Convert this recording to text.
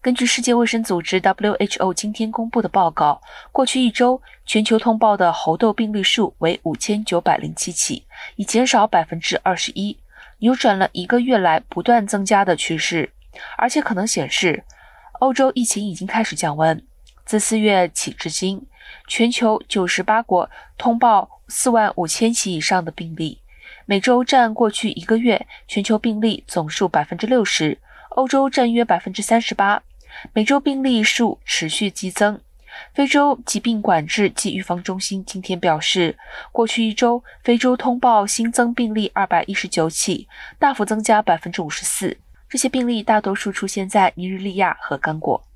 根据世界卫生组织 （WHO） 今天公布的报告，过去一周全球通报的猴痘病例数为五千九百零七起，已减少百分之二十一，扭转了一个月来不断增加的趋势，而且可能显示欧洲疫情已经开始降温。自四月起至今，全球九十八国通报四万五千起以上的病例，每周占过去一个月全球病例总数百分之六十，欧洲占约百分之三十八。每周病例数持续激增。非洲疾病管制及预防中心今天表示，过去一周非洲通报新增病例二百一十九起，大幅增加百分之五十四。这些病例大多数出现在尼日利亚和刚果。